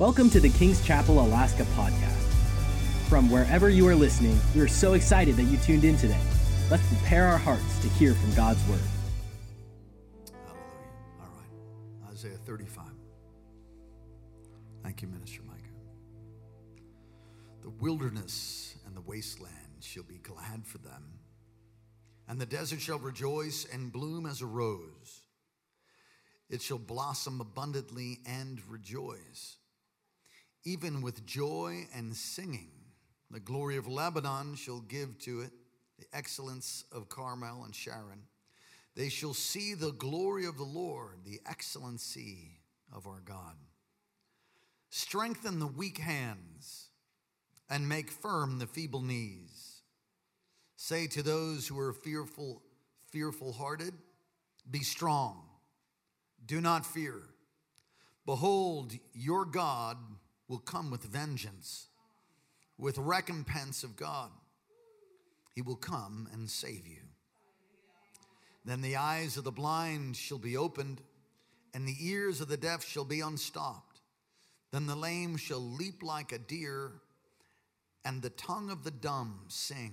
Welcome to the King's Chapel Alaska podcast. From wherever you are listening, we are so excited that you tuned in today. Let's prepare our hearts to hear from God's word. Hallelujah. All right. Isaiah 35. Thank you, Minister Micah. The wilderness and the wasteland shall be glad for them, and the desert shall rejoice and bloom as a rose. It shall blossom abundantly and rejoice. Even with joy and singing, the glory of Lebanon shall give to it the excellence of Carmel and Sharon. They shall see the glory of the Lord, the excellency of our God. Strengthen the weak hands and make firm the feeble knees. Say to those who are fearful, fearful hearted, be strong. Do not fear. Behold, your God will come with vengeance, with recompense of God. He will come and save you. Then the eyes of the blind shall be opened, and the ears of the deaf shall be unstopped. Then the lame shall leap like a deer, and the tongue of the dumb sing.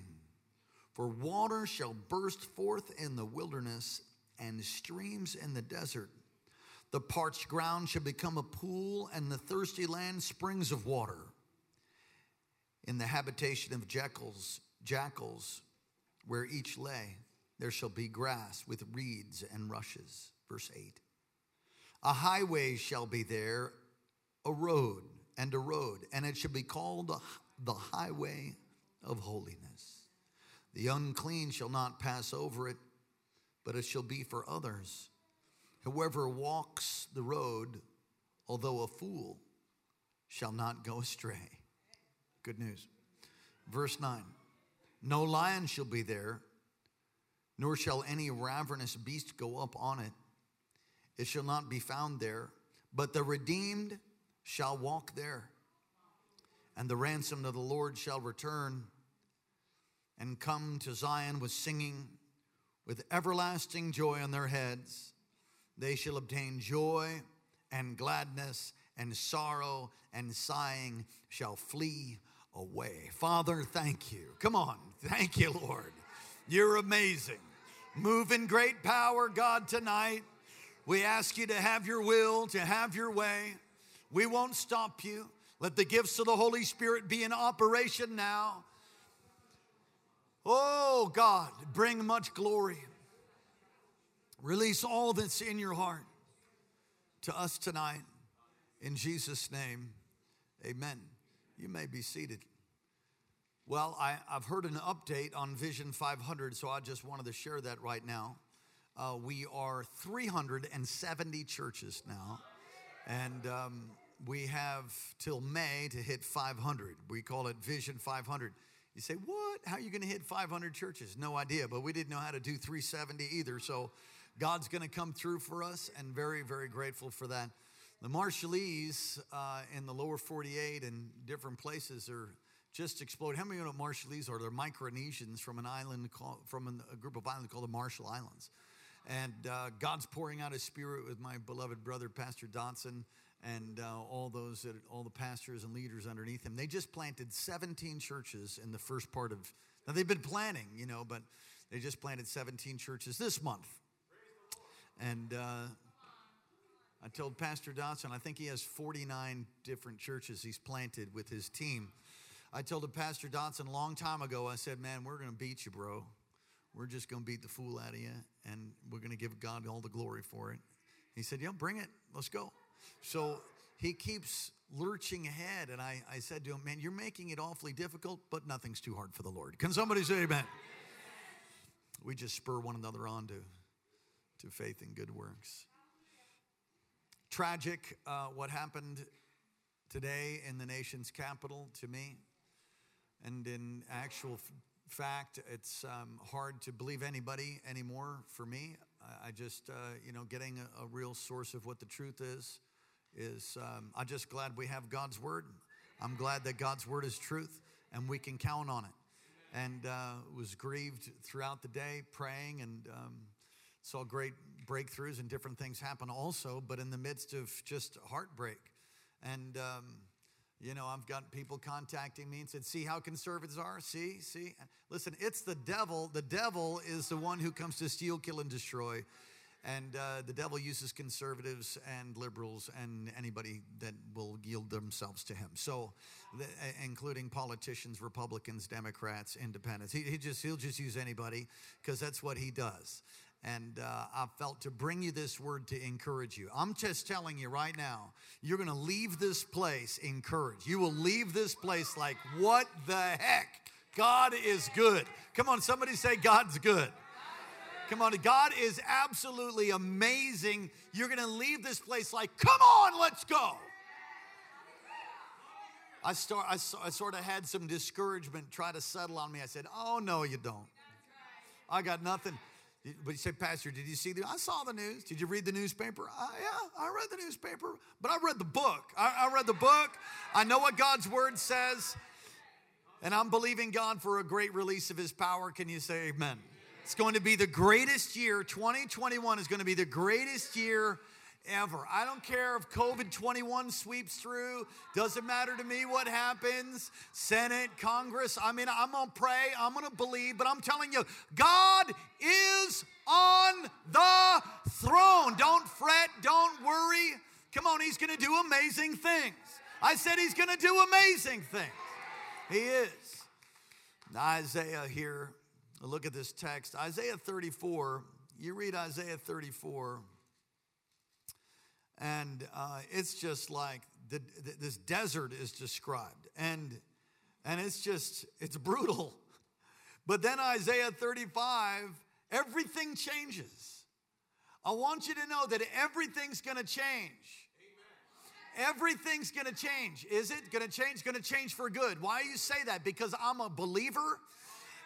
For water shall burst forth in the wilderness, and streams in the desert. The parched ground shall become a pool, and the thirsty land springs of water. In the habitation of jackals, jackals, where each lay, there shall be grass with reeds and rushes. Verse 8. A highway shall be there, a road and a road, and it shall be called the highway of holiness. The unclean shall not pass over it, but it shall be for others. Whoever walks the road, although a fool, shall not go astray. Good news. Verse 9 No lion shall be there, nor shall any ravenous beast go up on it. It shall not be found there, but the redeemed shall walk there. And the ransom of the Lord shall return and come to Zion with singing, with everlasting joy on their heads. They shall obtain joy and gladness, and sorrow and sighing shall flee away. Father, thank you. Come on. Thank you, Lord. You're amazing. Move in great power, God, tonight. We ask you to have your will, to have your way. We won't stop you. Let the gifts of the Holy Spirit be in operation now. Oh, God, bring much glory. Release all that's in your heart to us tonight. In Jesus' name, amen. You may be seated. Well, I, have heard an update on Vision 500, so I just wanted to share that right now. Uh, we are 370 churches now, and um, we have till May to hit 500. We call it Vision 500. You say, What? How are you going to hit 500 churches? No idea, but we didn't know how to do 370 either, so God's going to come through for us, and very, very grateful for that. The Marshallese uh, in the lower 48 and different places are just exploding. How many of you know Marshallese are? They're Micronesians from an island called, from a group of islands called the Marshall Islands. And uh, God's pouring out His Spirit with my beloved brother, Pastor Dotson, and uh, all those that, all the pastors and leaders underneath him. They just planted 17 churches in the first part of. Now they've been planning, you know, but they just planted 17 churches this month. And uh, I told Pastor Dotson, I think he has 49 different churches he's planted with his team. I told Pastor Dotson a long time ago, I said, Man, we're going to beat you, bro. We're just going to beat the fool out of you, and we're going to give God all the glory for it. He said, Yeah, bring it. Let's go. So he keeps lurching ahead. And I, I said to him, Man, you're making it awfully difficult, but nothing's too hard for the Lord. Can somebody say amen? We just spur one another on to to faith and good works. Tragic uh, what happened today in the nation's capital to me. And in actual f- fact, it's um, hard to believe anybody anymore for me. I, I just, uh, you know, getting a, a, real source of what the truth is, is um, I'm just glad we have God's word. I'm glad that God's word is truth and we can count on it. And uh, was grieved throughout the day, praying and um, saw great breakthroughs and different things happen also, but in the midst of just heartbreak And, um, you know, I've got people contacting me and said, see how conservatives are? See, see? Listen, it's the devil. The devil is the one who comes to steal, kill, and destroy. And uh, the devil uses conservatives and liberals and anybody that will yield themselves to him. So, the, including politicians, Republicans, Democrats, Independents. He, he just he'll just use anybody because that's what he does. And uh, I felt to bring you this word to encourage you. I'm just telling you right now, you're going to leave this place encouraged. You will leave this place like, what the heck? God is good. Come on, somebody say, God's good. Come on, God is absolutely amazing. You're going to leave this place like, come on, let's go. I, start, I, I sort of had some discouragement try to settle on me. I said, oh, no, you don't. I got nothing. But you say, Pastor, did you see the? I saw the news. Did you read the newspaper? Uh, yeah, I read the newspaper, but I read the book. I, I read the book. I know what God's word says, and I'm believing God for a great release of His power. Can you say Amen? It's going to be the greatest year. 2021 is going to be the greatest year ever. I don't care if COVID 21 sweeps through, doesn't matter to me what happens. Senate, Congress, I mean, I'm gonna pray, I'm gonna believe, but I'm telling you, God is on the throne. Don't fret, don't worry. Come on, He's gonna do amazing things. I said He's gonna do amazing things. He is. Isaiah here, look at this text. Isaiah 34, you read Isaiah 34. And uh, it's just like the, this desert is described. And, and it's just, it's brutal. But then Isaiah 35, everything changes. I want you to know that everything's gonna change. Everything's gonna change. Is it gonna change? Gonna change for good. Why do you say that? Because I'm a believer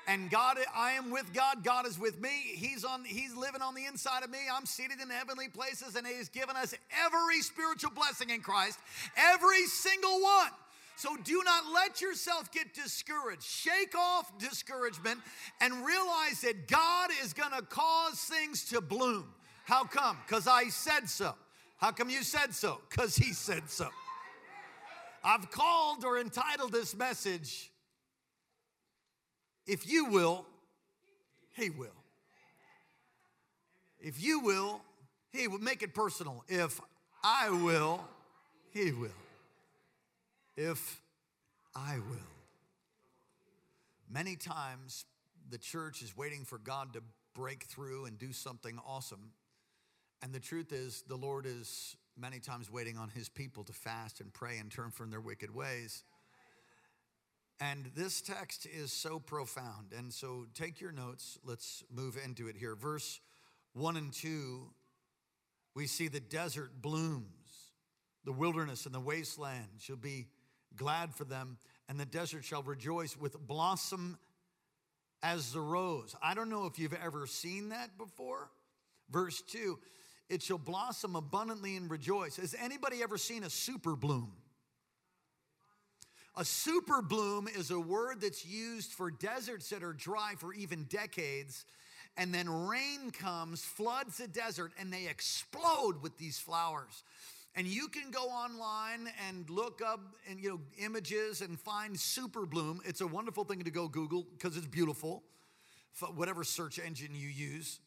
and God, I am with God. God is with me. He's on. He's living on the inside of me. I'm seated in heavenly places, and He has given us every spiritual blessing in Christ, every single one. So do not let yourself get discouraged. Shake off discouragement and realize that God is going to cause things to bloom. How come? Because I said so. How come you said so? Because He said so. I've called or entitled this message if you will, He will. If you will, He will. Make it personal. If I will, He will. If I will. Many times the church is waiting for God to break through and do something awesome. And the truth is, the Lord is many times waiting on his people to fast and pray and turn from their wicked ways. And this text is so profound. And so take your notes. Let's move into it here. Verse 1 and 2, we see the desert blooms, the wilderness and the wasteland shall be glad for them, and the desert shall rejoice with blossom as the rose. I don't know if you've ever seen that before. Verse 2, it shall blossom abundantly and rejoice. Has anybody ever seen a super bloom? A super bloom is a word that's used for deserts that are dry for even decades. And then rain comes, floods the desert, and they explode with these flowers. And you can go online and look up and you know images and find super bloom. It's a wonderful thing to go Google because it's beautiful. Whatever search engine you use,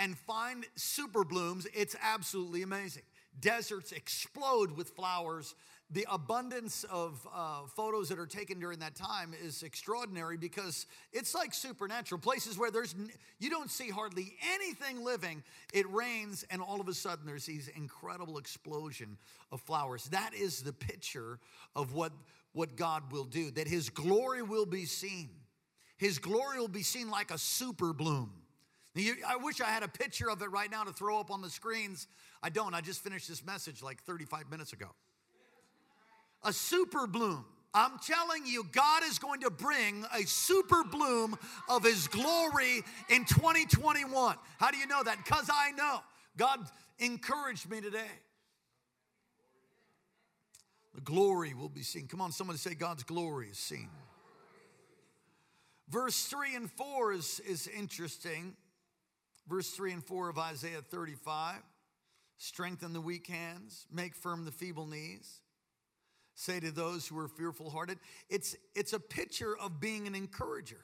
and find super blooms. It's absolutely amazing. Deserts explode with flowers the abundance of uh, photos that are taken during that time is extraordinary because it's like supernatural. Places where there's you don't see hardly anything living. It rains and all of a sudden there's these incredible explosion of flowers. That is the picture of what what god will do that his glory will be seen. His glory will be seen like a super bloom. I wish I had a picture of it right now to throw up on the screens. I don't. I just finished this message like 35 minutes ago a super bloom. I'm telling you, God is going to bring a super bloom of His glory in 2021. How do you know that? Because I know. God encouraged me today. The glory will be seen. Come on, somebody say, God's glory is seen. Verse 3 and 4 is, is interesting. Verse 3 and 4 of Isaiah 35 strengthen the weak hands, make firm the feeble knees. Say to those who are fearful hearted. It's, it's a picture of being an encourager.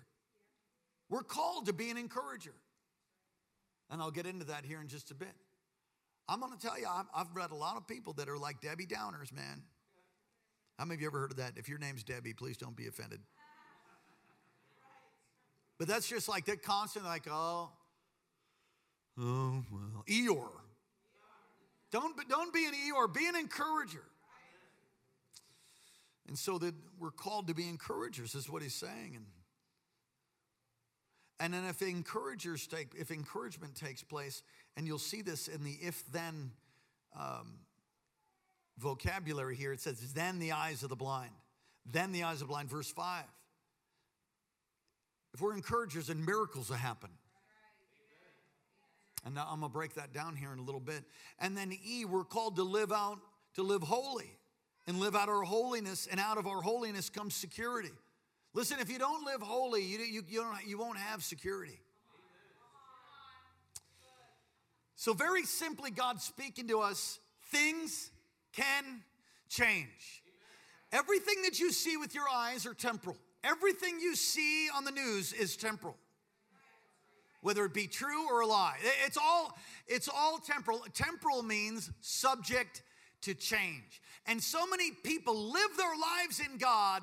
We're called to be an encourager. And I'll get into that here in just a bit. I'm going to tell you, I've, I've read a lot of people that are like Debbie Downers, man. How many of you ever heard of that? If your name's Debbie, please don't be offended. But that's just like that constant, like, oh, oh, well, Eeyore. Don't, don't be an Eeyore, be an encourager. And so that we're called to be encouragers, is what he's saying. And, and then if encouragers take, if encouragement takes place, and you'll see this in the if then um, vocabulary here, it says, then the eyes of the blind. Then the eyes of the blind, verse 5. If we're encouragers, and miracles will happen. And now I'm gonna break that down here in a little bit. And then E, we're called to live out, to live holy and live out our holiness, and out of our holiness comes security. Listen, if you don't live holy, you, you, you, don't, you won't have security. So, very simply, God's speaking to us things can change. Everything that you see with your eyes are temporal. Everything you see on the news is temporal. Whether it be true or a lie. It's all it's all temporal. Temporal means subject to change. And so many people live their lives in God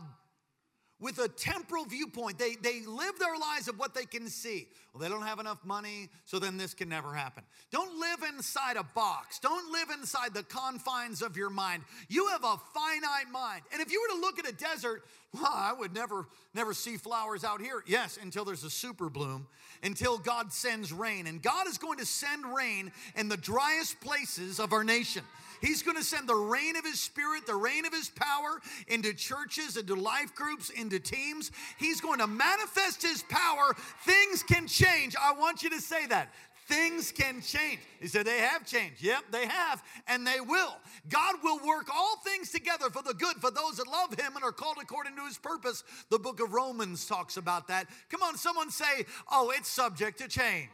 with a temporal viewpoint. They, they live their lives of what they can see. Well, they don't have enough money, so then this can never happen. Don't live inside a box. Don't live inside the confines of your mind. You have a finite mind. And if you were to look at a desert, well, I would never, never see flowers out here. Yes, until there's a super bloom, until God sends rain. And God is going to send rain in the driest places of our nation. He's going to send the rain of His Spirit, the rain of His power into churches, into life groups, into teams. He's going to manifest His power. Things can change. I want you to say that. Things can change. He said, They have changed. Yep, they have, and they will. God will work all things together for the good for those that love Him and are called according to His purpose. The book of Romans talks about that. Come on, someone say, Oh, it's subject to change.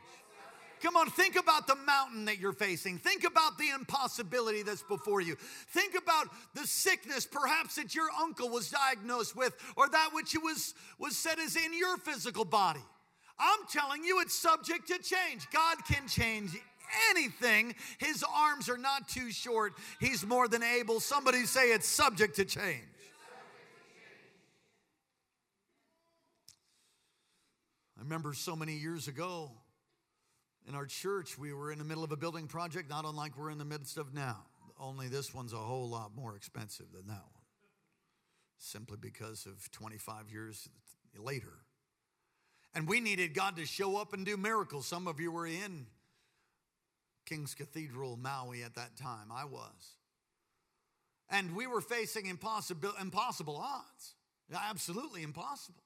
Come on, think about the mountain that you're facing. Think about the impossibility that's before you. Think about the sickness perhaps that your uncle was diagnosed with or that which was, was said is in your physical body. I'm telling you, it's subject to change. God can change anything. His arms are not too short, He's more than able. Somebody say it's subject to change. I remember so many years ago, in our church, we were in the middle of a building project, not unlike we're in the midst of now. Only this one's a whole lot more expensive than that one, simply because of 25 years later. And we needed God to show up and do miracles. Some of you were in King's Cathedral, Maui at that time. I was. And we were facing impossible, impossible odds. Absolutely impossible.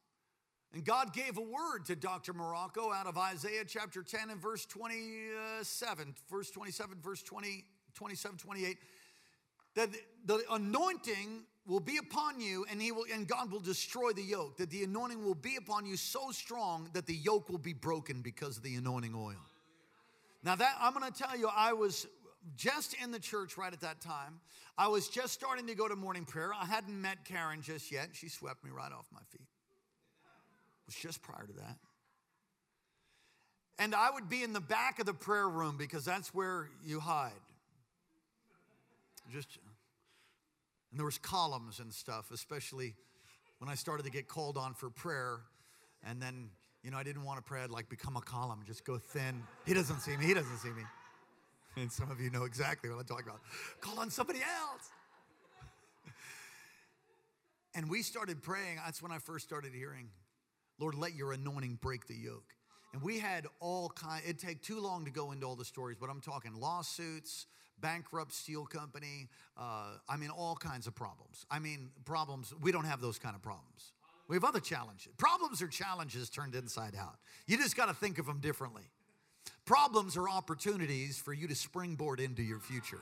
And God gave a word to Dr. Marocco out of Isaiah chapter 10 and verse 27, verse 27, verse 20, 27, 28, that the anointing will be upon you and he will and God will destroy the yoke that the anointing will be upon you so strong that the yoke will be broken because of the anointing oil. Now that I'm going to tell you I was just in the church right at that time. I was just starting to go to morning prayer. I hadn't met Karen just yet. She swept me right off my feet was just prior to that. And I would be in the back of the prayer room because that's where you hide. Just and there was columns and stuff, especially when I started to get called on for prayer. And then, you know, I didn't want to pray, I'd like become a column, just go thin. He doesn't see me, he doesn't see me. And some of you know exactly what I'm talking about. Call on somebody else. and we started praying. That's when I first started hearing Lord, let your anointing break the yoke. And we had all kind. It'd take too long to go into all the stories, but I'm talking lawsuits, bankrupt steel company. Uh, I mean, all kinds of problems. I mean, problems. We don't have those kind of problems. We have other challenges. Problems are challenges turned inside out. You just got to think of them differently. Problems are opportunities for you to springboard into your future.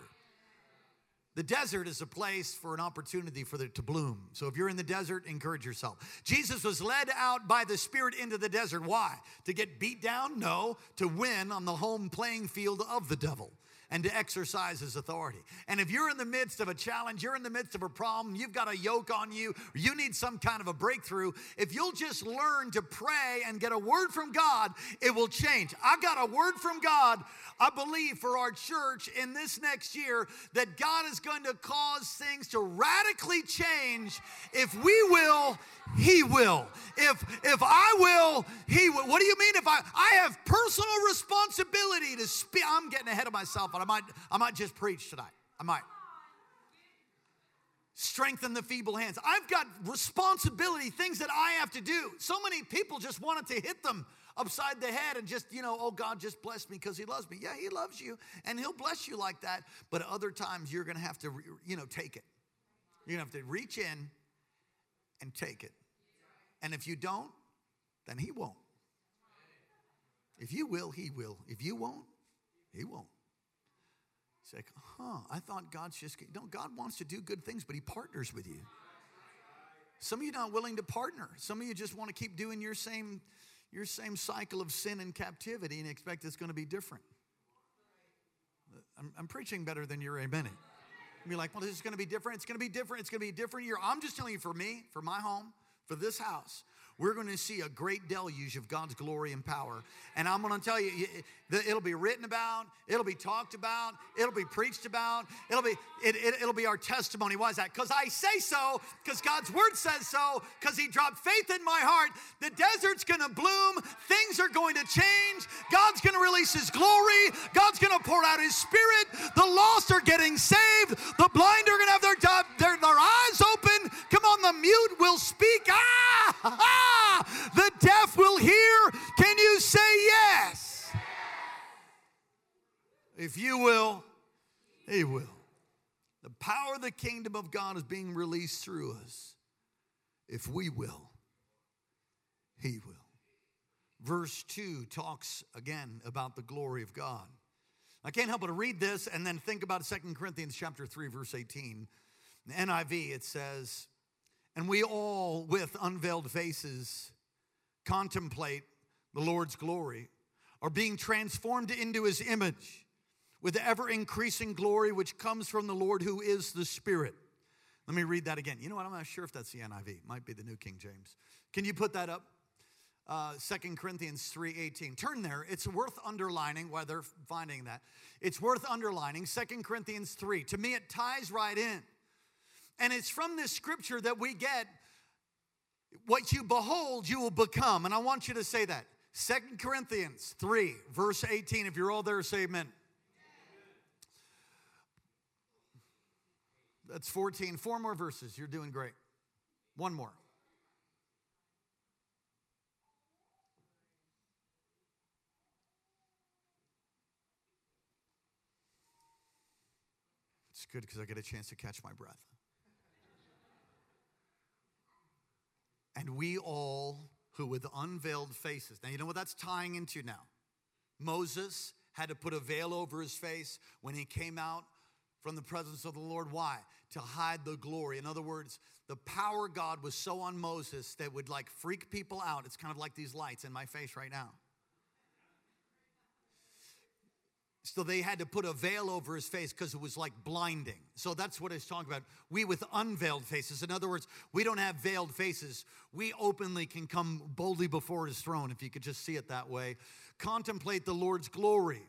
The desert is a place for an opportunity for it to bloom. So if you're in the desert, encourage yourself. Jesus was led out by the Spirit into the desert. Why? To get beat down? No, to win on the home playing field of the devil. And to exercise his authority. And if you're in the midst of a challenge, you're in the midst of a problem, you've got a yoke on you, you need some kind of a breakthrough, if you'll just learn to pray and get a word from God, it will change. I got a word from God, I believe, for our church in this next year that God is going to cause things to radically change. If we will, he will. If if I will, he will. What do you mean if I I have personal responsibility to speak? I'm getting ahead of myself, but I might I might just preach tonight. I might. Strengthen the feeble hands. I've got responsibility, things that I have to do. So many people just wanted to hit them upside the head and just, you know, oh, God just blessed me because He loves me. Yeah, He loves you and He'll bless you like that. But other times you're going to have to, you know, take it. You're going to have to reach in and take it. And if you don't, then He won't. If you will, He will. If you won't, He won't. It's like, huh, I thought God's just, no, God wants to do good things, but He partners with you. Some of you not willing to partner. Some of you just want to keep doing your same, your same cycle of sin and captivity and expect it's going to be different. I'm, I'm preaching better than you're amen. You're like, well, this is going to be different. It's going to be different. It's going to be a different year. I'm just telling you, for me, for my home, for this house, we're going to see a great deluge of God's glory and power. And I'm going to tell you, it'll be written about, it'll be talked about, it'll be preached about, it'll be it, it, will be our testimony. Why is that? Because I say so, because God's word says so, because He dropped faith in my heart. The desert's going to bloom, things are going to change. God's going to release His glory. God's going to pour out His Spirit. The lost are getting saved. The blind are going to have their, their, their eyes open. Come on, the mute will speak. Ah! ah! The deaf will hear. Can you say yes? If you will, He will. The power of the kingdom of God is being released through us. If we will, He will. Verse 2 talks again about the glory of God. I can't help but read this and then think about 2 Corinthians chapter 3, verse 18. In NIV, it says, and we all, with unveiled faces, contemplate the Lord's glory, are being transformed into his image with the ever increasing glory which comes from the Lord who is the Spirit. Let me read that again. You know what? I'm not sure if that's the NIV. It might be the New King James. Can you put that up? Uh, 2 Corinthians 3.18. Turn there. It's worth underlining why they're finding that. It's worth underlining. 2 Corinthians 3. To me, it ties right in. And it's from this scripture that we get what you behold, you will become. And I want you to say that. Second Corinthians 3, verse 18. If you're all there, say amen. That's 14. Four more verses. You're doing great. One more. It's good because I get a chance to catch my breath. And we all who with unveiled faces. Now, you know what that's tying into now? Moses had to put a veil over his face when he came out from the presence of the Lord. Why? To hide the glory. In other words, the power God was so on Moses that would like freak people out. It's kind of like these lights in my face right now. So they had to put a veil over his face because it was like blinding. So that's what he's talking about. We with unveiled faces. In other words, we don't have veiled faces. We openly can come boldly before his throne, if you could just see it that way. Contemplate the Lord's glory,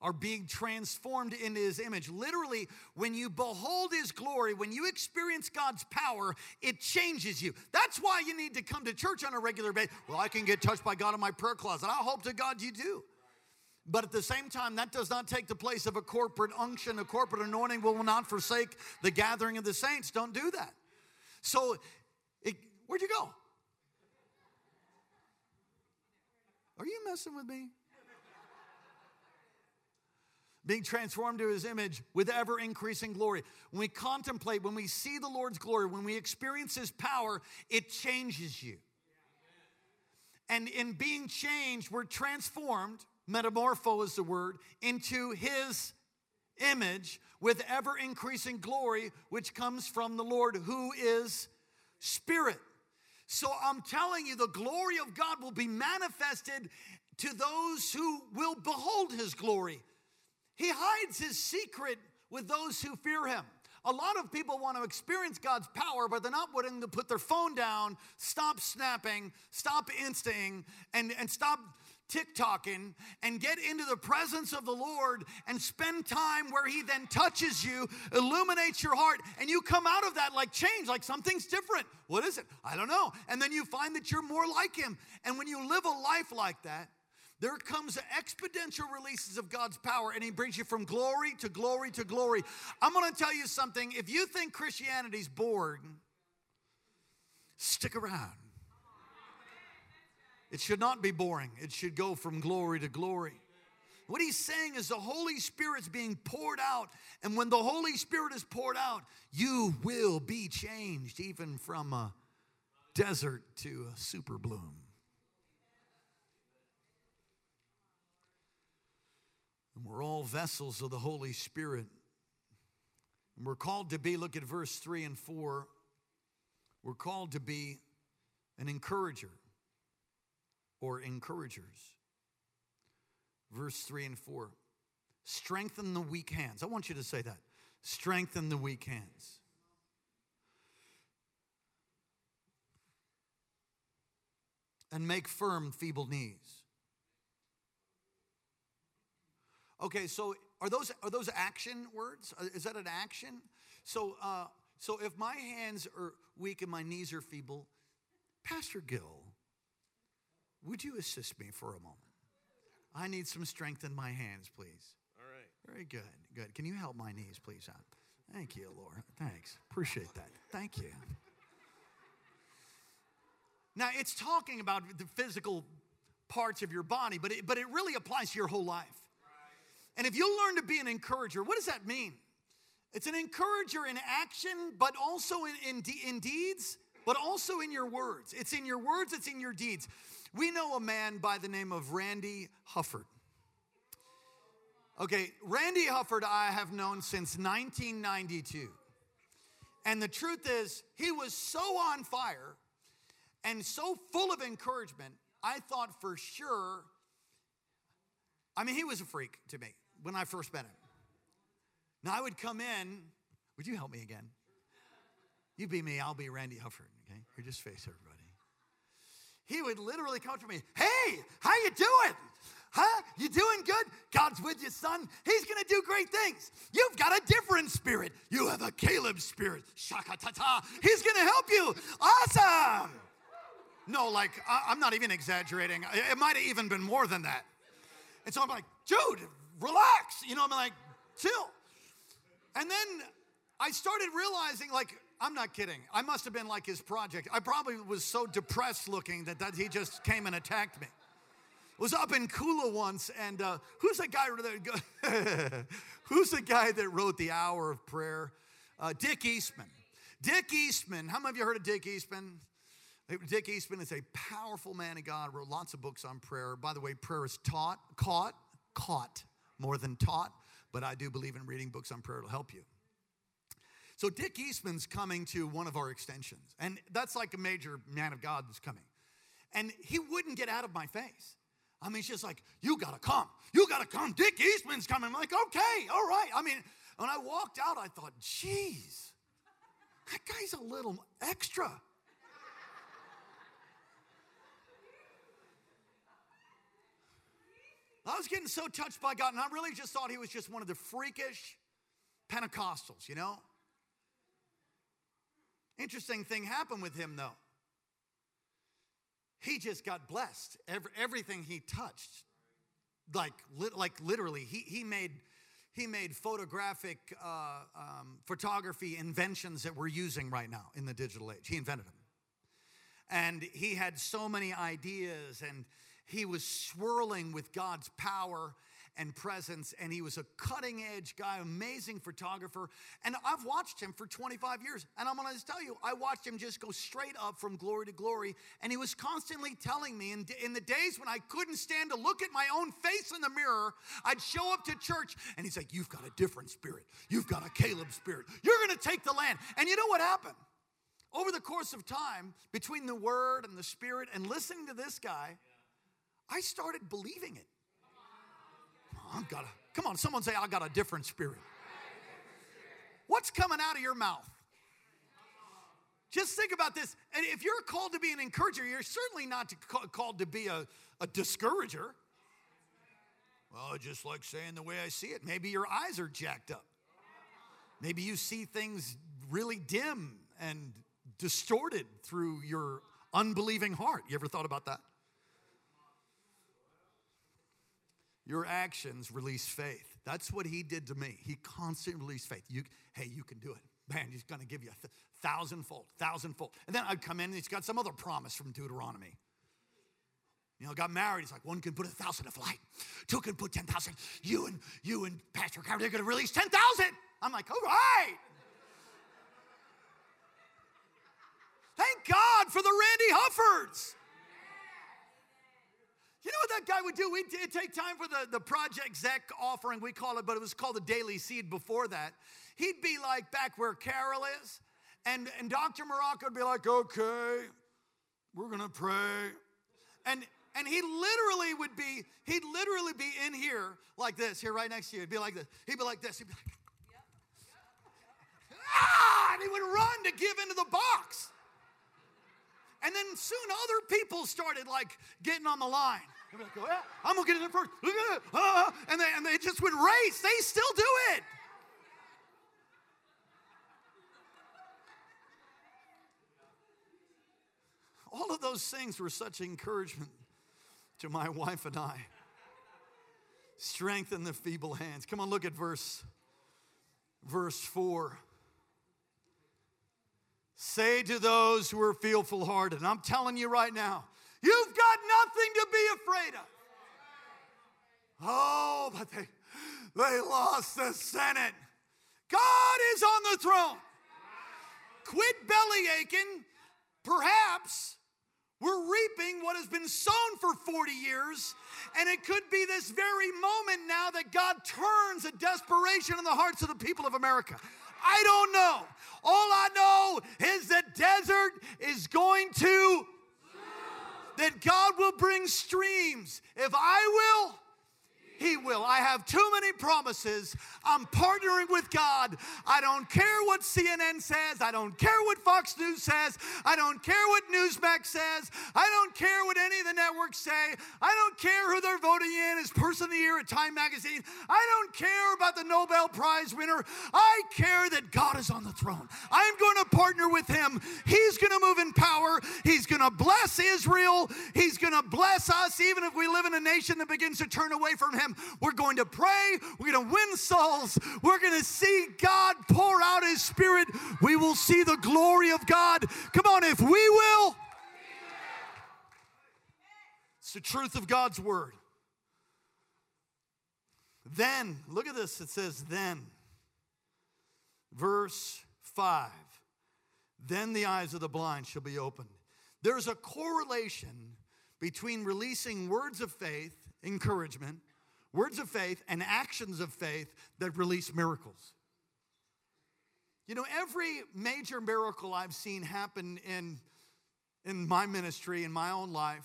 are being transformed into his image. Literally, when you behold his glory, when you experience God's power, it changes you. That's why you need to come to church on a regular basis. Well, I can get touched by God in my prayer closet. I hope to God you do. But at the same time, that does not take the place of a corporate unction, a corporate anointing. Will not forsake the gathering of the saints. Don't do that. So, it, where'd you go? Are you messing with me? Being transformed to his image with ever increasing glory. When we contemplate, when we see the Lord's glory, when we experience his power, it changes you. And in being changed, we're transformed metamorpho is the word, into his image with ever increasing glory, which comes from the Lord who is spirit. So I'm telling you, the glory of God will be manifested to those who will behold his glory. He hides his secret with those who fear him. A lot of people want to experience God's power, but they're not willing to put their phone down, stop snapping, stop insting, and, and stop TikToking and get into the presence of the Lord and spend time where He then touches you, illuminates your heart, and you come out of that like change, like something's different. What is it? I don't know. And then you find that you're more like Him. And when you live a life like that, there comes exponential releases of God's power, and He brings you from glory to glory to glory. I'm gonna tell you something. If you think Christianity's boring, stick around. It should not be boring, it should go from glory to glory. What he's saying is the Holy Spirit's being poured out. And when the Holy Spirit is poured out, you will be changed, even from a desert to a super bloom. And we're all vessels of the Holy Spirit. And we're called to be, look at verse 3 and 4. We're called to be an encourager or encouragers. Verse 3 and 4 strengthen the weak hands. I want you to say that. Strengthen the weak hands. And make firm feeble knees. Okay, so are those are those action words? Uh, is that an action? So uh, so if my hands are weak and my knees are feeble, Pastor Gill, would you assist me for a moment? I need some strength in my hands, please. All right. Very good. Good. Can you help my knees, please? Out. Thank you, Lord. Thanks. Appreciate that. Thank you. Now, it's talking about the physical parts of your body, but it, but it really applies to your whole life. And if you learn to be an encourager, what does that mean? It's an encourager in action, but also in, in, in deeds, but also in your words. It's in your words, it's in your deeds. We know a man by the name of Randy Hufford. Okay, Randy Hufford, I have known since 1992. And the truth is, he was so on fire and so full of encouragement, I thought for sure, I mean, he was a freak to me when I first met him. Now, I would come in, would you help me again? You be me, I'll be Randy Hufford, okay? Or just face everybody he would literally come to me, hey, how you doing? Huh? You doing good? God's with you, son. He's gonna do great things. You've got a different spirit. You have a Caleb spirit. Shaka ta ta. He's gonna help you. Awesome. No, like, I, am not even exaggerating. It might have even been more than that. And so I'm like, dude, relax. You know, I'm like, chill. And then I started realizing, like, I'm not kidding. I must have been like his project. I probably was so depressed looking that, that he just came and attacked me. Was up in Kula once, and uh, who's the guy that who's the guy that wrote the Hour of Prayer? Uh, Dick Eastman. Dick Eastman. How many of you heard of Dick Eastman? Dick Eastman is a powerful man of God. Wrote lots of books on prayer. By the way, prayer is taught, caught, caught more than taught. But I do believe in reading books on prayer. It'll help you. So Dick Eastman's coming to one of our extensions, and that's like a major man of God that's coming. And he wouldn't get out of my face. I mean, it's just like, you gotta come. You gotta come. Dick Eastman's coming. I'm like, okay, all right. I mean, when I walked out, I thought, geez, that guy's a little extra. I was getting so touched by God, and I really just thought he was just one of the freakish Pentecostals, you know? Interesting thing happened with him though. He just got blessed. Every, everything he touched, like, like literally, he, he made he made photographic uh, um, photography inventions that we're using right now in the digital age. He invented them. And he had so many ideas, and he was swirling with God's power and presence, and he was a cutting edge guy, amazing photographer. And I've watched him for 25 years, and I'm gonna tell you, I watched him just go straight up from glory to glory. And he was constantly telling me, in, in the days when I couldn't stand to look at my own face in the mirror, I'd show up to church, and he's like, You've got a different spirit. You've got a Caleb spirit. You're gonna take the land. And you know what happened? Over the course of time, between the word and the spirit and listening to this guy, I started believing it. I've got a, Come on, someone say, I got a different spirit. What's coming out of your mouth? Just think about this. And if you're called to be an encourager, you're certainly not to, called to be a, a discourager. Well, just like saying the way I see it. Maybe your eyes are jacked up. Maybe you see things really dim and distorted through your unbelieving heart. You ever thought about that? Your actions release faith. That's what he did to me. He constantly released faith. You, hey, you can do it. Man, he's going to give you a th- thousandfold, thousandfold. And then I'd come in and he's got some other promise from Deuteronomy. You know, got married. He's like, one can put a thousand to flight, two can put 10,000. You and you and Pastor Carver, they're going to release 10,000. I'm like, all right. Thank God for the Randy Huffords. You know what that guy would do? We'd take time for the, the Project Zech offering, we call it, but it was called the Daily Seed before that. He'd be like back where Carol is, and, and Dr. Marocco would be like, okay, we're gonna pray. And and he literally would be, he'd literally be in here like this, here right next to you. He'd be like this. He'd be like this. He'd be like, ah, and he would run to give into the box. And then soon other people started like getting on the line. Like, oh, I'm gonna get in there first. At it. Uh, and, they, and they just would race. They still do it. All of those things were such encouragement to my wife and I. Strengthen the feeble hands. Come on, look at verse verse 4. Say to those who are fearful hearted, and I'm telling you right now, you've got nothing to be afraid of. Oh, but they, they lost the Senate. God is on the throne. Quit belly aching. Perhaps we're reaping what has been sown for 40 years, and it could be this very moment now that God turns a desperation in the hearts of the people of America. I don't know. All I know is that desert is going to, that God will bring streams. If I will, he will. I have too many promises. I'm partnering with God. I don't care what CNN says. I don't care what Fox News says. I don't care what Newsmax says. I don't care what any of the networks say. I don't care who they're voting in as Person of the Year at Time Magazine. I don't care about the Nobel Prize winner. I care that God is on the throne. I'm going to partner with Him. He's going to move in power. He's going to bless Israel. He's going to bless us, even if we live in a nation that begins to turn away from Him. We're going to pray. We're going to win souls. We're going to see God pour out His Spirit. We will see the glory of God. Come on, if we will, it's the truth of God's word. Then, look at this. It says, then. Verse 5. Then the eyes of the blind shall be opened. There's a correlation between releasing words of faith, encouragement, words of faith and actions of faith that release miracles. You know, every major miracle I've seen happen in, in my ministry, in my own life,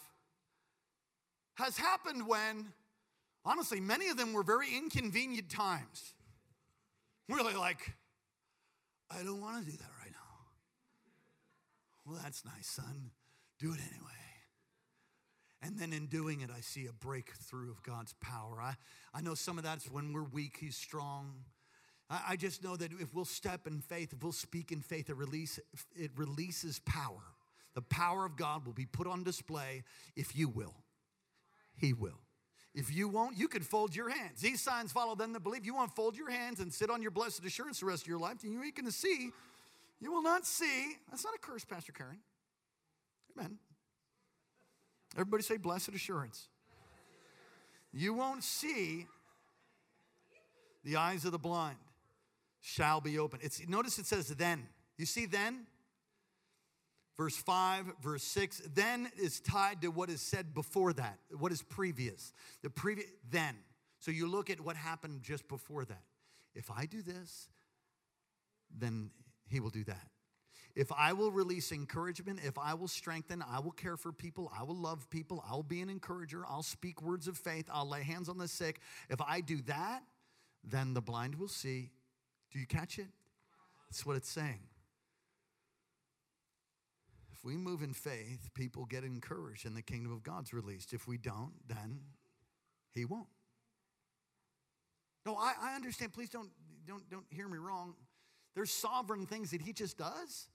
has happened when, honestly, many of them were very inconvenient times. Really, like, I don't want to do that right now. Well, that's nice, son. Do it anyway. And then in doing it, I see a breakthrough of God's power. I, I know some of that's when we're weak, He's strong. I, I just know that if we'll step in faith, if we'll speak in faith, it, release, it releases power. The power of God will be put on display if you will. He will. If you won't, you can fold your hands. These signs follow them that believe. You want to fold your hands and sit on your blessed assurance the rest of your life, and you ain't going to see. You will not see. That's not a curse, Pastor Karen. Amen. Everybody say blessed assurance. You won't see the eyes of the blind shall be open. It's notice it says then. You see then? Verse 5, verse 6, then is tied to what is said before that, what is previous. The previous then. So you look at what happened just before that. If I do this, then he will do that. If I will release encouragement, if I will strengthen, I will care for people, I will love people, I'll be an encourager, I'll speak words of faith, I'll lay hands on the sick. If I do that, then the blind will see. Do you catch it? That's what it's saying. If we move in faith, people get encouraged and the kingdom of God's released. If we don't, then he won't. No, I, I understand. Please don't, don't, don't hear me wrong. There's sovereign things that he just does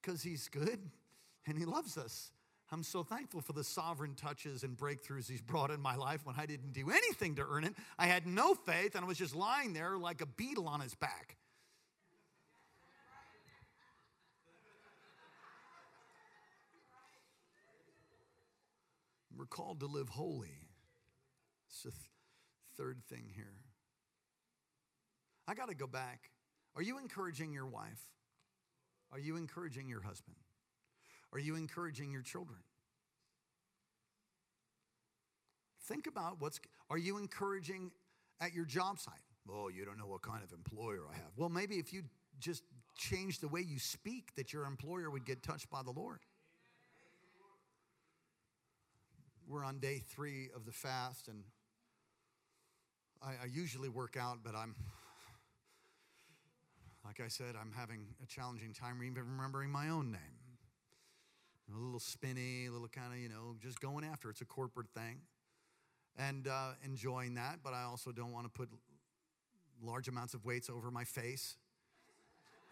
because he's good and he loves us. I'm so thankful for the sovereign touches and breakthroughs he's brought in my life when I didn't do anything to earn it. I had no faith and I was just lying there like a beetle on his back. We're called to live holy. It's the th- third thing here. I got to go back. Are you encouraging your wife? Are you encouraging your husband? Are you encouraging your children? Think about what's, are you encouraging at your job site? Oh, you don't know what kind of employer I have. Well, maybe if you just change the way you speak, that your employer would get touched by the Lord. We're on day three of the fast, and I, I usually work out, but I'm, like I said, I'm having a challenging time even remembering my own name. A little spinny, a little kind of, you know, just going after. It's a corporate thing and uh, enjoying that, but I also don't want to put large amounts of weights over my face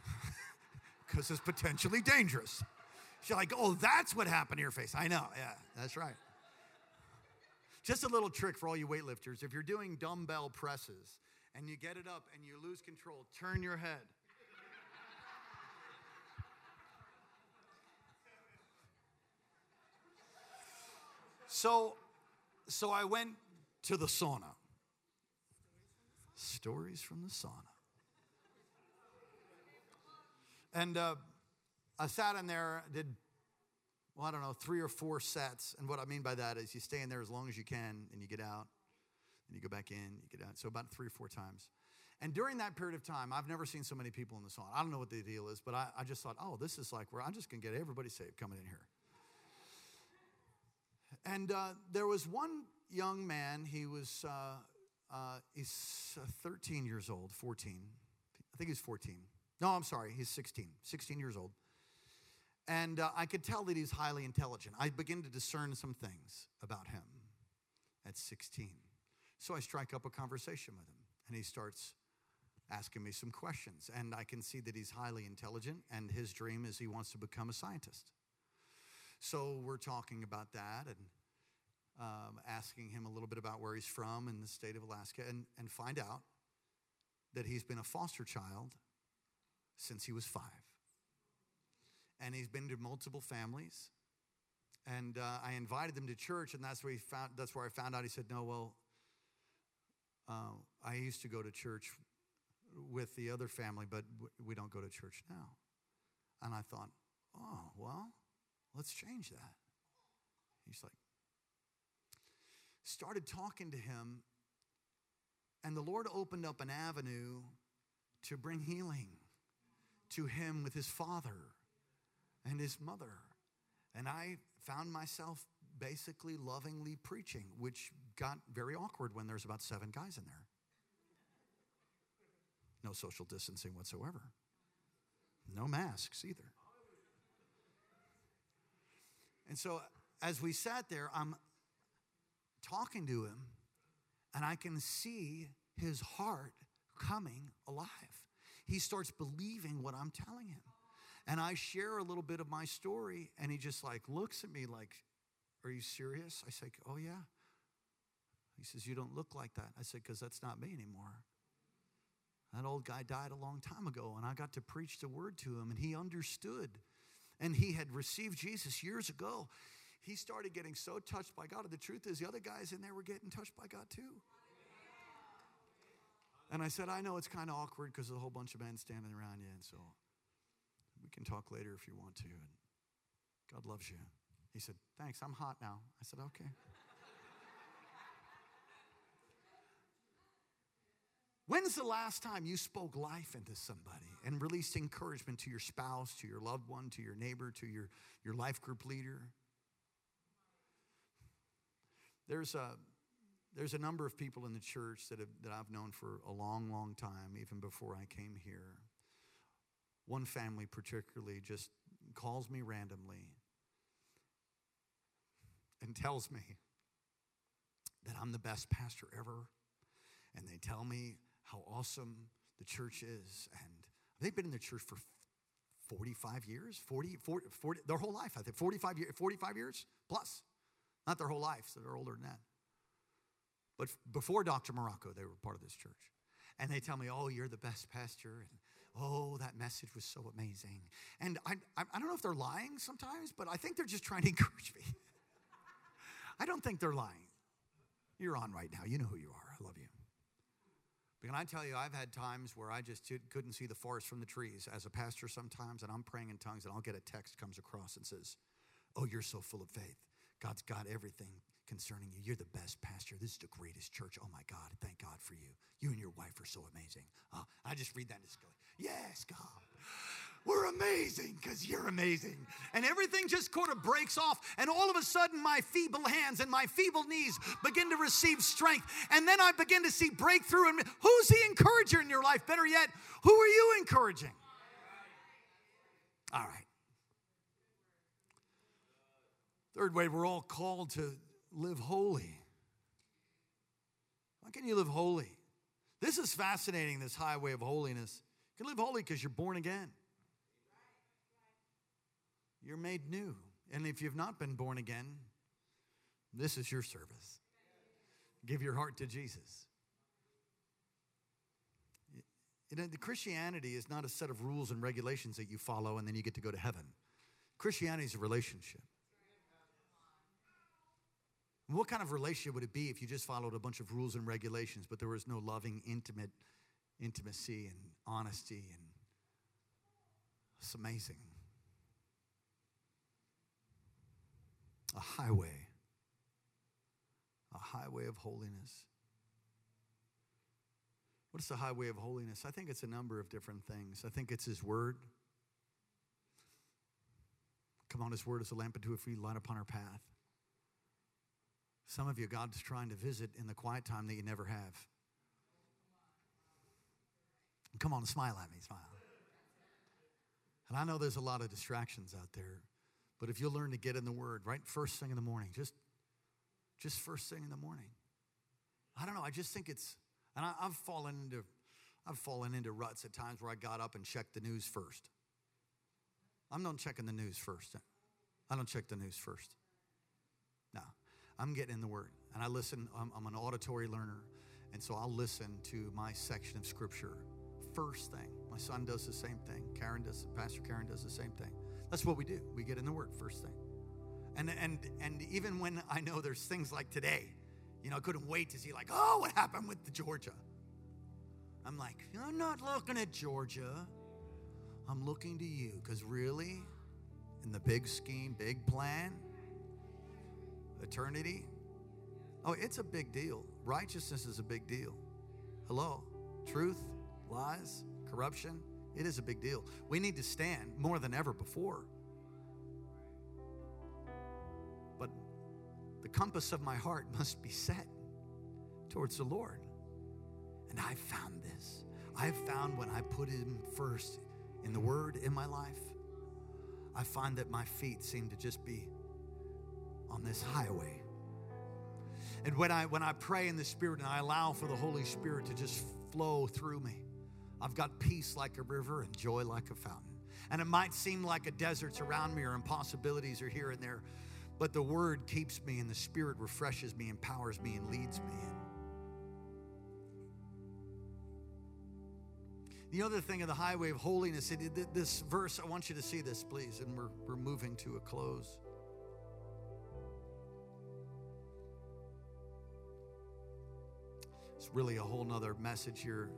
because it's potentially dangerous. She's like, oh, that's what happened to your face. I know, yeah, that's right. Just a little trick for all you weightlifters. If you're doing dumbbell presses and you get it up and you lose control, turn your head. So, so I went to the sauna. Stories from the sauna. And uh, I sat in there, did, well, I don't know, three or four sets. And what I mean by that is you stay in there as long as you can and you get out and you go back in, you get out. So about three or four times. And during that period of time, I've never seen so many people in the sauna. I don't know what the deal is, but I, I just thought, oh, this is like where I'm just going to get everybody saved coming in here. And uh, there was one young man, he was, uh, uh, he's uh, 13 years old, 14. I think he's 14. No, I'm sorry, he's 16, 16 years old. And uh, I could tell that he's highly intelligent. I begin to discern some things about him at 16. So I strike up a conversation with him, and he starts asking me some questions. And I can see that he's highly intelligent, and his dream is he wants to become a scientist. So we're talking about that and um, asking him a little bit about where he's from in the state of Alaska and, and find out that he's been a foster child since he was five. And he's been to multiple families. And uh, I invited him to church, and that's where, he found, that's where I found out. He said, No, well, uh, I used to go to church with the other family, but we don't go to church now. And I thought, Oh, well, let's change that. He's like, started talking to him, and the Lord opened up an avenue to bring healing to him with his father and his mother. And I found myself basically lovingly preaching, which got very awkward when there's about seven guys in there. No social distancing whatsoever, no masks either. And so as we sat there, I'm talking to him, and I can see his heart coming alive. He starts believing what I'm telling him. And I share a little bit of my story, and he just like looks at me like, Are you serious? I say, Oh, yeah. He says, You don't look like that. I said, Because that's not me anymore. That old guy died a long time ago, and I got to preach the word to him, and he understood. And he had received Jesus years ago he started getting so touched by God. And the truth is, the other guys in there were getting touched by God too. And I said, I know it's kind of awkward because there's a whole bunch of men standing around you. And so we can talk later if you want to. And God loves you. He said, Thanks, I'm hot now. I said, Okay. When's the last time you spoke life into somebody and released encouragement to your spouse, to your loved one, to your neighbor, to your, your life group leader? There's a, there's a number of people in the church that, have, that I've known for a long, long time, even before I came here. One family, particularly, just calls me randomly and tells me that I'm the best pastor ever. And they tell me how awesome the church is. And they've been in the church for 45 years, 40, 40, 40 their whole life, I think, 45, year, 45 years plus. Not their whole life, so they're older than that. But before Dr. Marocco, they were part of this church. And they tell me, oh, you're the best pastor. And oh, that message was so amazing. And I, I, I don't know if they're lying sometimes, but I think they're just trying to encourage me. I don't think they're lying. You're on right now. You know who you are. I love you. But can I tell you, I've had times where I just couldn't see the forest from the trees as a pastor sometimes, and I'm praying in tongues, and I'll get a text comes across and says, Oh, you're so full of faith. God's got everything concerning you. You're the best pastor. This is the greatest church. Oh my God, thank God for you. You and your wife are so amazing. Uh, I just read that and just go, Yes, God. We're amazing because you're amazing. And everything just kind of breaks off. And all of a sudden, my feeble hands and my feeble knees begin to receive strength. And then I begin to see breakthrough. And who's the encourager in your life? Better yet, who are you encouraging? All right. Third way, we're all called to live holy. How can you live holy? This is fascinating, this highway of holiness. You can live holy because you're born again. You're made new. And if you've not been born again, this is your service. Give your heart to Jesus. You know, Christianity is not a set of rules and regulations that you follow and then you get to go to heaven. Christianity is a relationship. What kind of relationship would it be if you just followed a bunch of rules and regulations, but there was no loving, intimate intimacy and honesty? And it's amazing. A highway, a highway of holiness. What is the highway of holiness? I think it's a number of different things. I think it's His Word. Come on, His Word is a lamp unto a feet, light upon our path. Some of you, God's trying to visit in the quiet time that you never have. Come on, smile at me, smile. And I know there's a lot of distractions out there, but if you'll learn to get in the Word, right, first thing in the morning, just, just first thing in the morning. I don't know. I just think it's, and I, I've fallen into, I've fallen into ruts at times where I got up and checked the news first. I'm not checking the news first. I don't check the news first. I'm getting in the Word. And I listen, I'm, I'm, an auditory learner. And so I'll listen to my section of Scripture first thing. My son does the same thing. Karen does, Pastor Karen does the same thing. That's what we do. We get in the Word first thing. And, and, and even when I know there's things like today, you know, I couldn't wait to see, like, oh, what happened with the Georgia? I'm like, I'm not looking at Georgia. I'm looking to you because really, in the big scheme, big plan, eternity. Oh, it's a big deal. Righteousness is a big deal. Hello? Truth, lies, corruption, it is a big deal. We need to stand more than ever before. But the compass of my heart must be set towards the Lord. And I found this. I found when I put Him first in the Word in my life, I find that my feet seem to just be on this highway. And when I when I pray in the Spirit and I allow for the Holy Spirit to just flow through me, I've got peace like a river and joy like a fountain. And it might seem like a desert's around me or impossibilities are here and there, but the Word keeps me and the Spirit refreshes me, empowers me, and leads me in. The other thing of the highway of holiness, it, this verse, I want you to see this, please, and we're, we're moving to a close. It's really a whole nother message here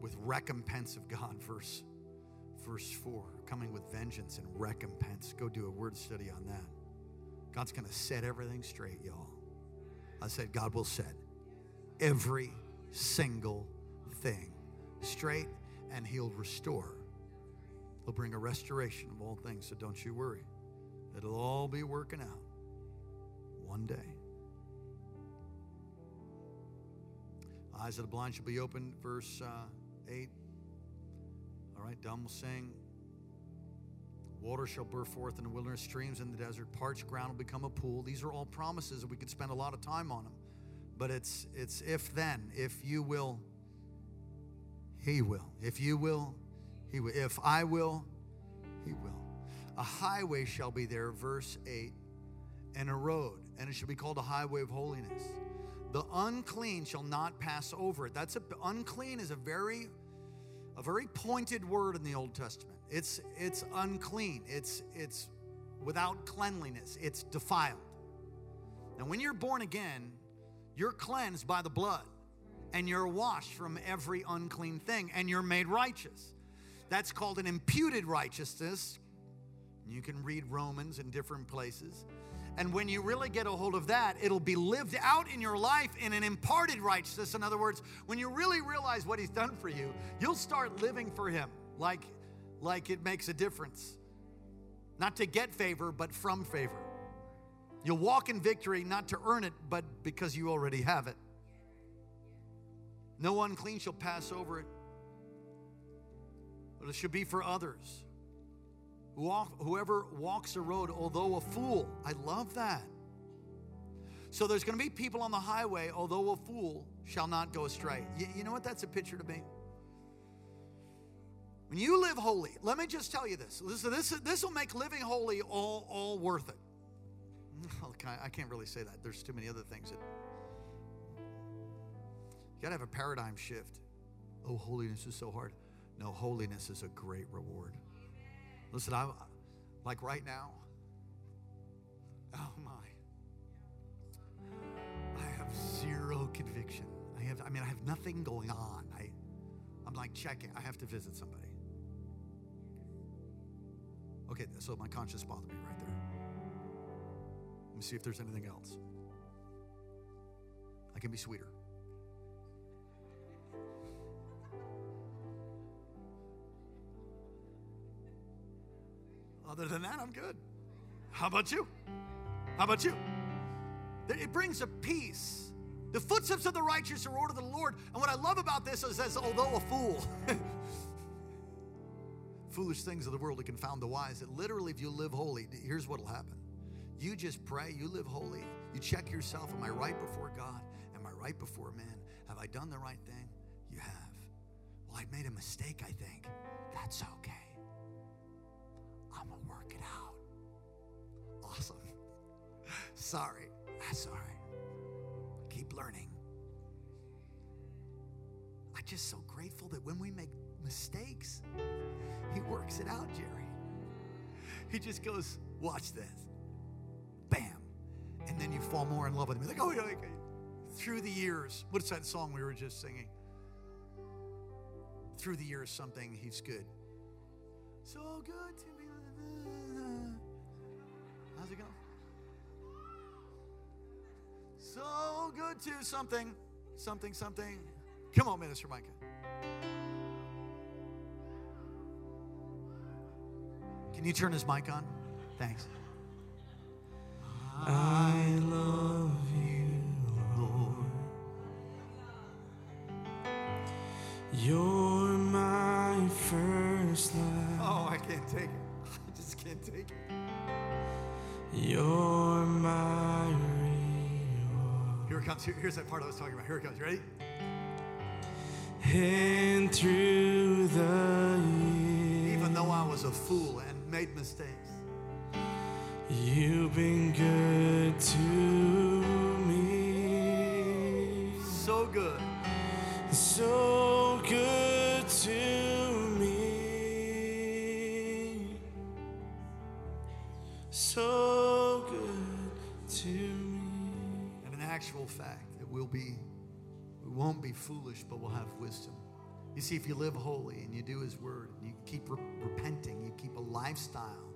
with recompense of God, verse, verse 4, coming with vengeance and recompense. Go do a word study on that. God's going to set everything straight, y'all. I said, God will set every single thing straight and He'll restore. He'll bring a restoration of all things, so don't you worry. It'll all be working out one day. Eyes of the blind shall be opened. Verse uh, 8. All right, dumb will sing. Water shall burst forth in the wilderness, streams in the desert, parched ground will become a pool. These are all promises, we could spend a lot of time on them. But it's it's if then, if you will, he will. If you will, he will. If I will, he will. A highway shall be there, verse 8, and a road, and it shall be called a highway of holiness. The unclean shall not pass over it. That's a unclean is a very a very pointed word in the Old Testament. It's it's unclean. It's it's without cleanliness. It's defiled. Now when you're born again, you're cleansed by the blood and you're washed from every unclean thing and you're made righteous. That's called an imputed righteousness. You can read Romans in different places. And when you really get a hold of that, it'll be lived out in your life in an imparted righteousness. In other words, when you really realize what He's done for you, you'll start living for Him like, like it makes a difference. Not to get favor, but from favor. You'll walk in victory not to earn it, but because you already have it. No unclean shall pass over it, but it should be for others. Whoever walks a road, although a fool, I love that. So there's going to be people on the highway, although a fool shall not go astray. You, you know what that's a picture to me? When you live holy, let me just tell you this. Listen, this this will make living holy all all worth it. I can't really say that. There's too many other things that you got to have a paradigm shift. Oh, holiness is so hard. No, holiness is a great reward. Listen, I'm like right now. Oh my. I have zero conviction. I have I mean I have nothing going on. I I'm like checking. I have to visit somebody. Okay, so my conscience bothered me right there. Let me see if there's anything else. I can be sweeter. Other than that, I'm good. How about you? How about you? It brings a peace. The footsteps of the righteous are ordered of the Lord. And what I love about this is that although a fool, foolish things of the world to confound the wise, that literally, if you live holy, here's what will happen. You just pray, you live holy, you check yourself. Am I right before God? Am I right before men? Have I done the right thing? You have. Well, I made a mistake, I think. That's okay. I'm going to work it out. Awesome. Sorry. That's all right. Keep learning. I'm just so grateful that when we make mistakes, He works it out, Jerry. He just goes, Watch this. Bam. And then you fall more in love with Him. Like, oh, yeah, okay. Through the years, what's that song we were just singing? Through the years, something, He's good. So good to. How's it going? So good to something, something, something. Come on, Minister Micah. Can you turn his mic on? Thanks. I love you, Lord. You're my first love. Oh, I can't take it. Can't take it. You're my reward. Here it comes. Here- here's that part I was talking about. Here it comes. You ready? And through the years, Even though I was a fool and made mistakes, you've been good to me. so good. So won't be foolish, but we'll have wisdom. You see, if you live holy and you do His word, and you keep re- repenting, you keep a lifestyle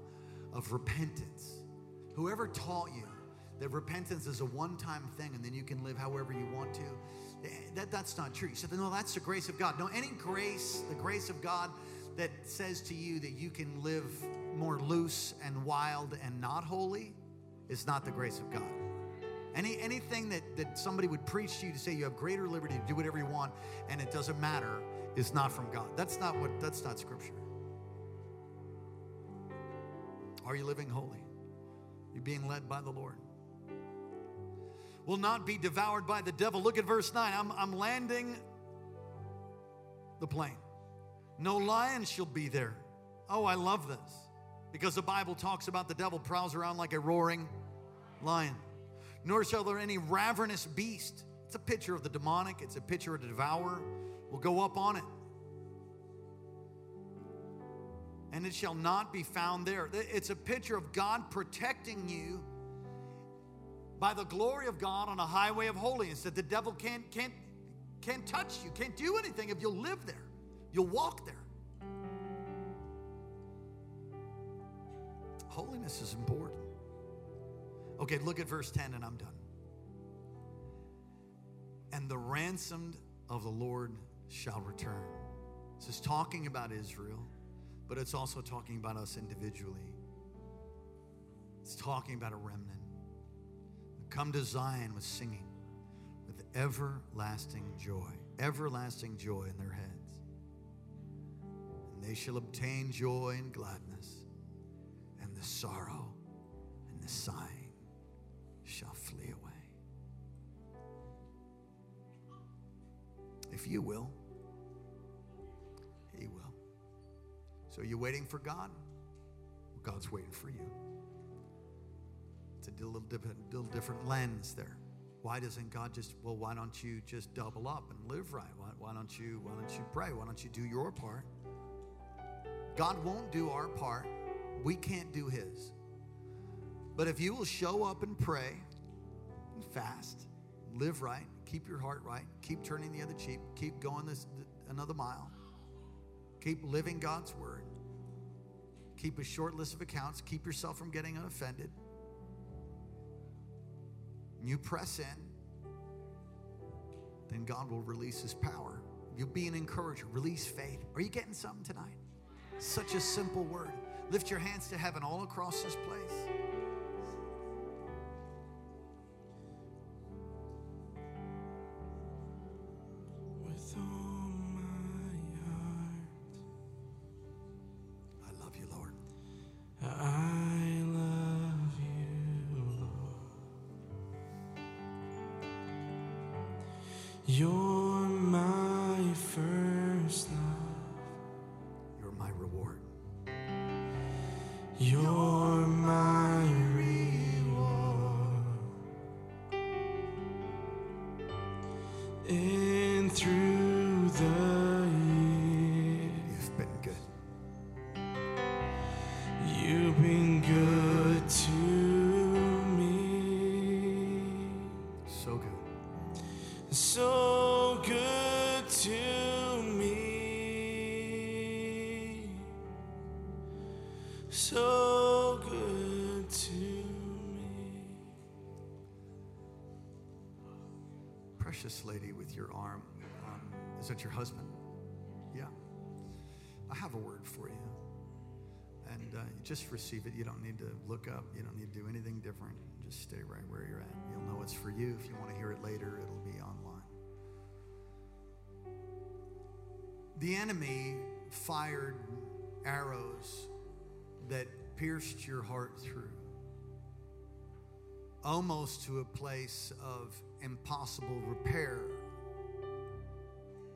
of repentance. Whoever taught you that repentance is a one time thing and then you can live however you want to, eh, that, that's not true. You said, no, that's the grace of God. No, any grace, the grace of God that says to you that you can live more loose and wild and not holy is not the grace of God. Any, anything that, that somebody would preach to you to say you have greater liberty to do whatever you want and it doesn't matter is not from God. That's not what that's not scripture. Are you living holy? You're being led by the Lord. Will not be devoured by the devil. Look at verse 9. I'm, I'm landing the plane. No lion shall be there. Oh, I love this because the Bible talks about the devil prowls around like a roaring lion. Nor shall there any ravenous beast. It's a picture of the demonic, it's a picture of the devourer. Will go up on it. And it shall not be found there. It's a picture of God protecting you by the glory of God on a highway of holiness that the devil can't, can't, can't touch you, can't do anything if you'll live there. You'll walk there. Holiness is important. Okay, look at verse 10 and I'm done. And the ransomed of the Lord shall return. This is talking about Israel, but it's also talking about us individually. It's talking about a remnant. Come to Zion with singing, with everlasting joy, everlasting joy in their heads. And they shall obtain joy and gladness, and the sorrow and the sighing shall flee away. If you will, He will. So you're waiting for God? God's waiting for you. It's a little different, little different lens there. Why doesn't God just, well, why don't you just double up and live right? Why, why don't you, why don't you pray? Why don't you do your part? God won't do our part. We can't do his. But if you will show up and pray and fast, live right, keep your heart right, keep turning the other cheek, keep going this another mile, keep living God's word, keep a short list of accounts, keep yourself from getting unoffended And you press in, then God will release His power. You'll be an encourager. Release faith. Are you getting something tonight? Such a simple word. Lift your hands to heaven all across this place. That your husband? Yeah. I have a word for you. And uh, just receive it. You don't need to look up. You don't need to do anything different. Just stay right where you're at. You'll know it's for you. If you want to hear it later, it'll be online. The enemy fired arrows that pierced your heart through, almost to a place of impossible repair.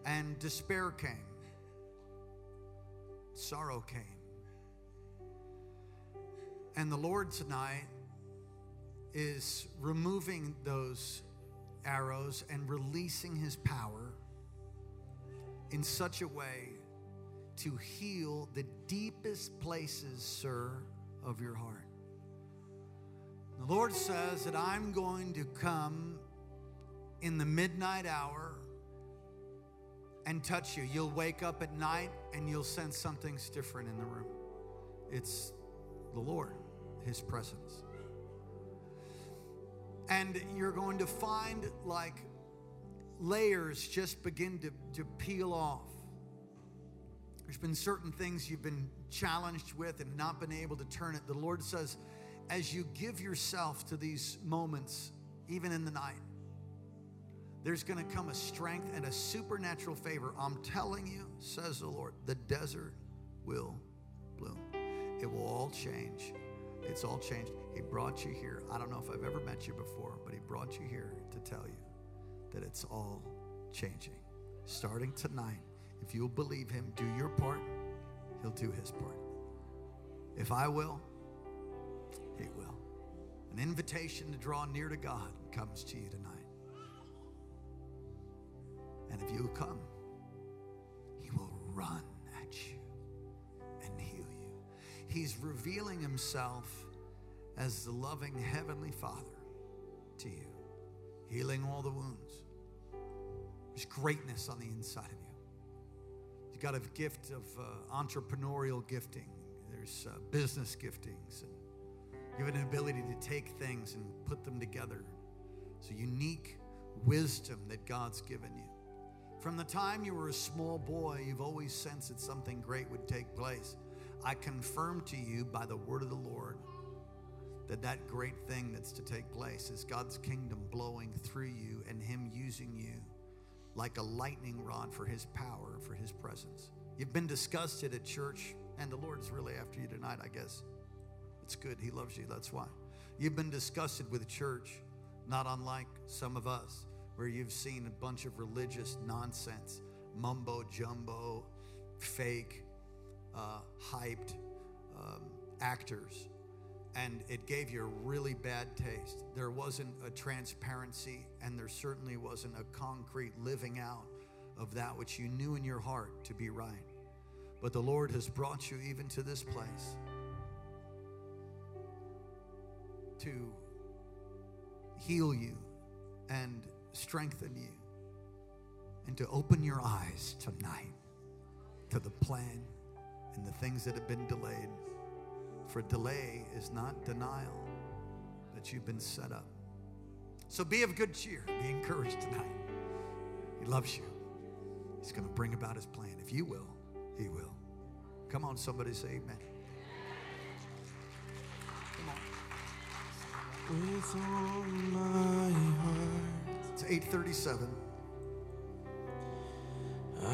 And despair came, sorrow came. And the Lord tonight is removing those arrows and releasing his power in such a way to heal the deepest places, sir, of your heart. The Lord says that I'm going to come in the midnight hour and touch you. You'll wake up at night and you'll sense something's different in the room. It's the Lord, His presence. And you're going to find like layers just begin to, to peel off. There's been certain things you've been challenged with and not been able to turn it. The Lord says, as you give yourself to these moments even in the night. There's going to come a strength and a supernatural favor. I'm telling you, says the Lord, the desert will bloom. It will all change. It's all changed. He brought you here. I don't know if I've ever met you before, but He brought you here to tell you that it's all changing. Starting tonight, if you'll believe Him, do your part, He'll do His part. If I will, He will. An invitation to draw near to God comes to you tonight. And if you come, He will run at you and heal you. He's revealing Himself as the loving Heavenly Father to you, healing all the wounds. There's greatness on the inside of you. You've got a gift of uh, entrepreneurial gifting, there's uh, business giftings, and you have an ability to take things and put them together. It's a unique wisdom that God's given you. From the time you were a small boy, you've always sensed that something great would take place. I confirm to you by the word of the Lord that that great thing that's to take place is God's kingdom blowing through you and Him using you like a lightning rod for His power, for His presence. You've been disgusted at church, and the Lord is really after you tonight, I guess. It's good. He loves you. That's why. You've been disgusted with church, not unlike some of us, where you've seen a bunch of religious nonsense, mumbo jumbo, fake, uh, hyped um, actors and it gave you a really bad taste. There wasn't a transparency, and there certainly wasn't a concrete living out of that which you knew in your heart to be right. But the Lord has brought you even to this place to heal you and strengthen you and to open your eyes tonight to the plan and the things that have been delayed. For delay is not denial that you've been set up. So be of good cheer. Be encouraged tonight. He loves you. He's going to bring about his plan. If you will, he will. Come on, somebody say amen. On. My heart, It's 837. I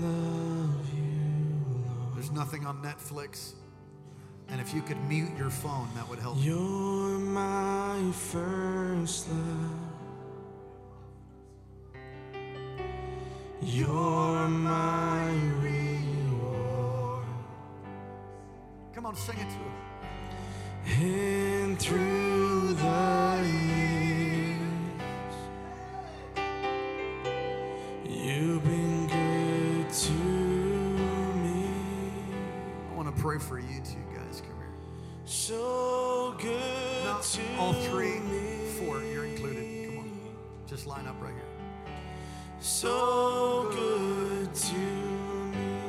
love you. There's nothing on Netflix. And if you could mute your phone, that would help. you. You're my first love. You're my reward. Come on, sing it to him. And through the for you two guys. Come here. So good No, to all three, four, you're included. Come on. Just line up right here. So good to me.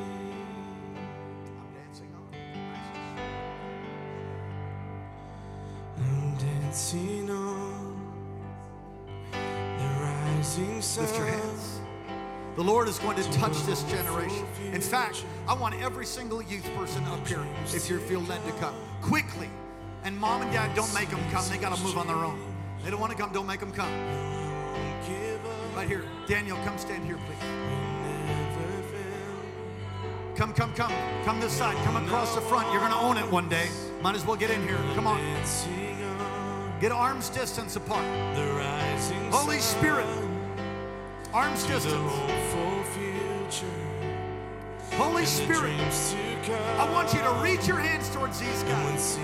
I'm dancing on. I'm dancing on the rising sun. Lift your hands. The Lord is going to touch this generation. In fact, I want every single youth person up here, if you feel led to come, quickly. And mom and dad, don't make them come. They got to move on their own. They don't want to come, don't make them come. Right here. Daniel, come stand here, please. Come, come, come. Come this side. Come across the front. You're going to own it one day. Might as well get in here. Come on. Get arms distance apart. Holy. Spirit, arms distance. hopeful future. Holy Spirit. I want you to reach your hands towards these guys.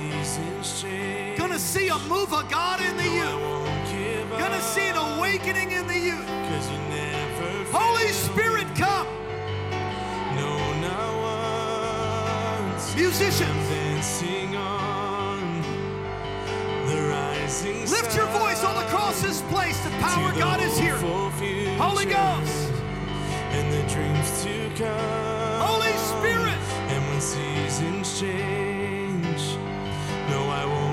Gonna see a move of God in the youth. won't give up. Gonna see an awakening in the youth. Cause you never Holy. Spirit, come. No, not once. Musicians, lift your voice all across this place. The power the God is here. Holy Ghost, and the dreams to come. Holy Spirit, And when seasons change, no, I won't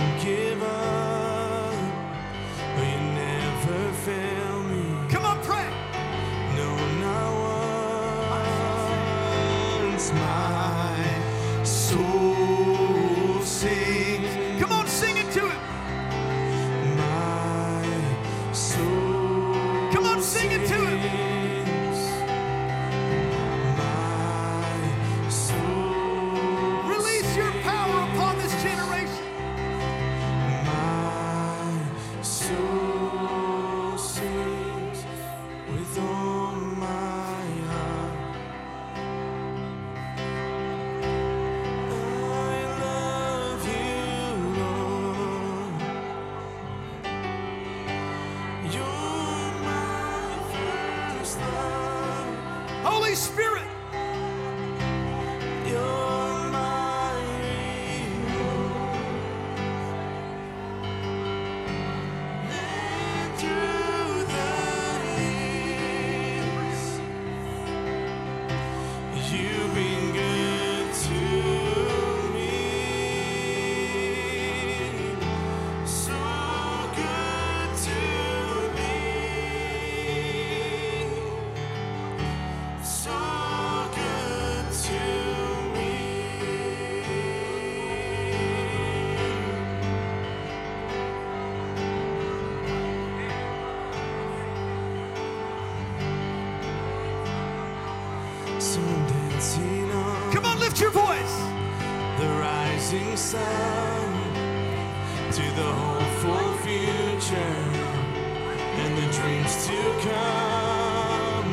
dreams to come.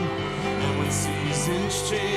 And when seasons change,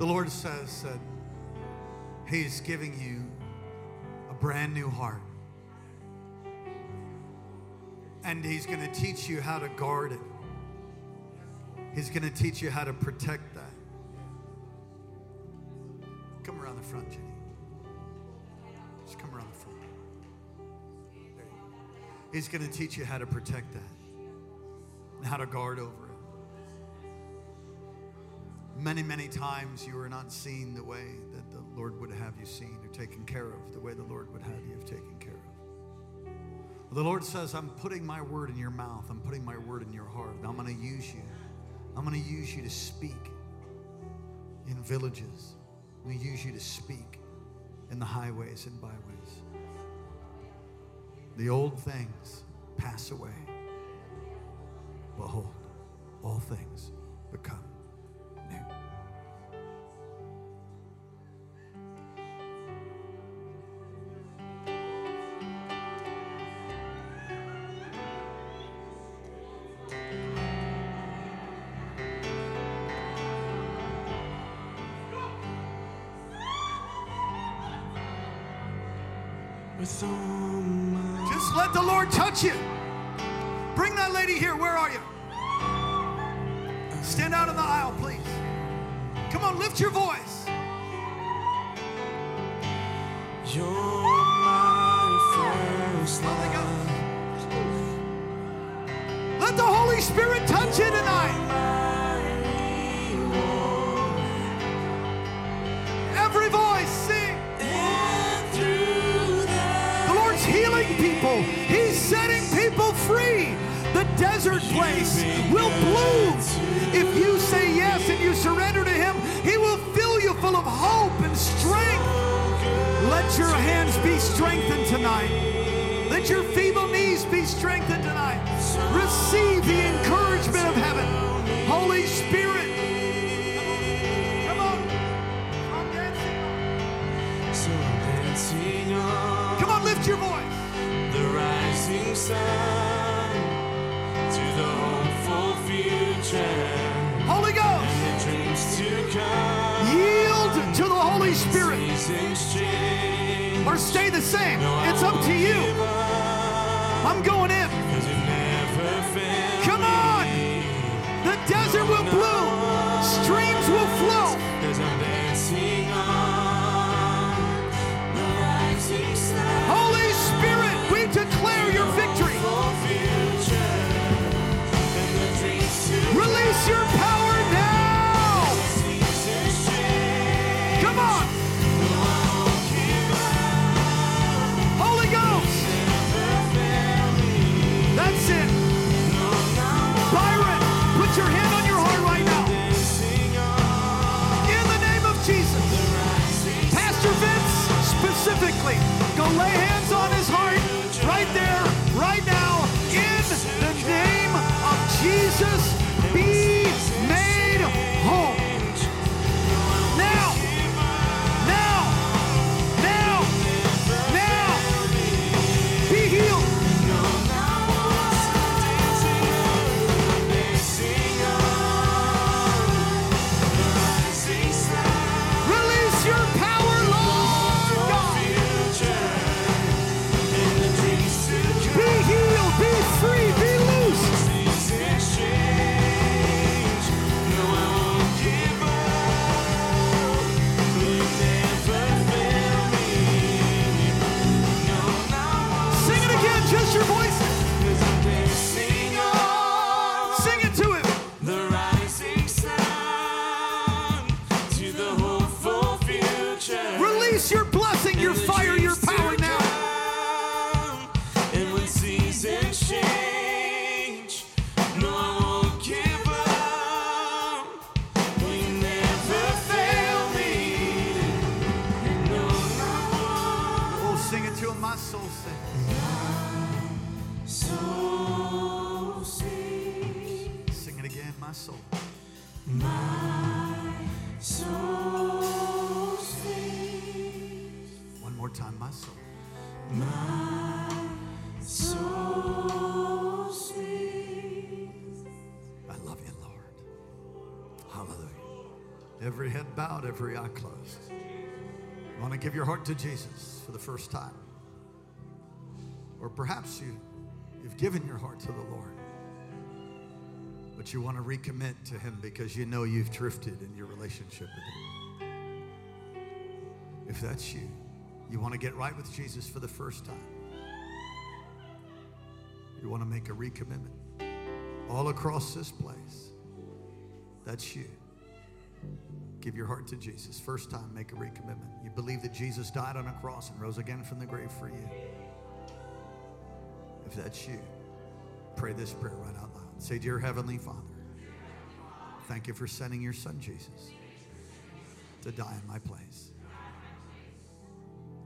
The Lord says that He's giving you a brand new heart. And He's going to teach you how to guard it. He's going to teach you how to protect that. Come around the front, Jenny. Just come around the front. He's going to teach you how to protect that and how to guard over it. Many, many times you are not seen the way that the Lord would have you seen or taken care of, the way the Lord would have you have taken care of. The Lord says, I'm putting my word in your mouth, I'm putting my word in your heart, and I'm going to use you. I'm going to use you to speak in villages. I'm going to use you to speak in the highways and byways. The old things pass away. Behold, all things touch you. Bring that lady here. Where are you? Stand out in the aisle, please. Come on, lift your voice. You're my first love. Let the Holy Spirit touch you tonight. Every voice sing. And through that The Lord's healing people. He's desert place will bloom. If you say yes and you surrender to Him, He will fill you full of hope and strength. Let your hands be strengthened tonight. Let your feeble knees be strengthened tonight. Receive the encouragement of heaven. Holy Spirit. Come on. I'm dancing. so I'm dancing on Come on, lift your voice. the rising sun to the hopeful future Holy Ghost. and the dreams to come. Yield to the Holy Spirit. Or stay the same. It's up to you. I'm going in. specifically. Go lay hands on his heart right there, right now, in the name of Jesus heart to Jesus for the first time? Or perhaps you, you've given your heart to the Lord, but you want to recommit to Him because you know you've drifted in your relationship with Him. If that's you, you want to get right with Jesus for the first time. You want to make a recommitment all across this place. That's you. Give your heart to Jesus. First time, make a recommitment. You believe that Jesus died on a cross and rose again from the grave for you. If that's you, pray this prayer right out loud. Say, Dear Heavenly Father, thank you for sending your son Jesus to die in my place,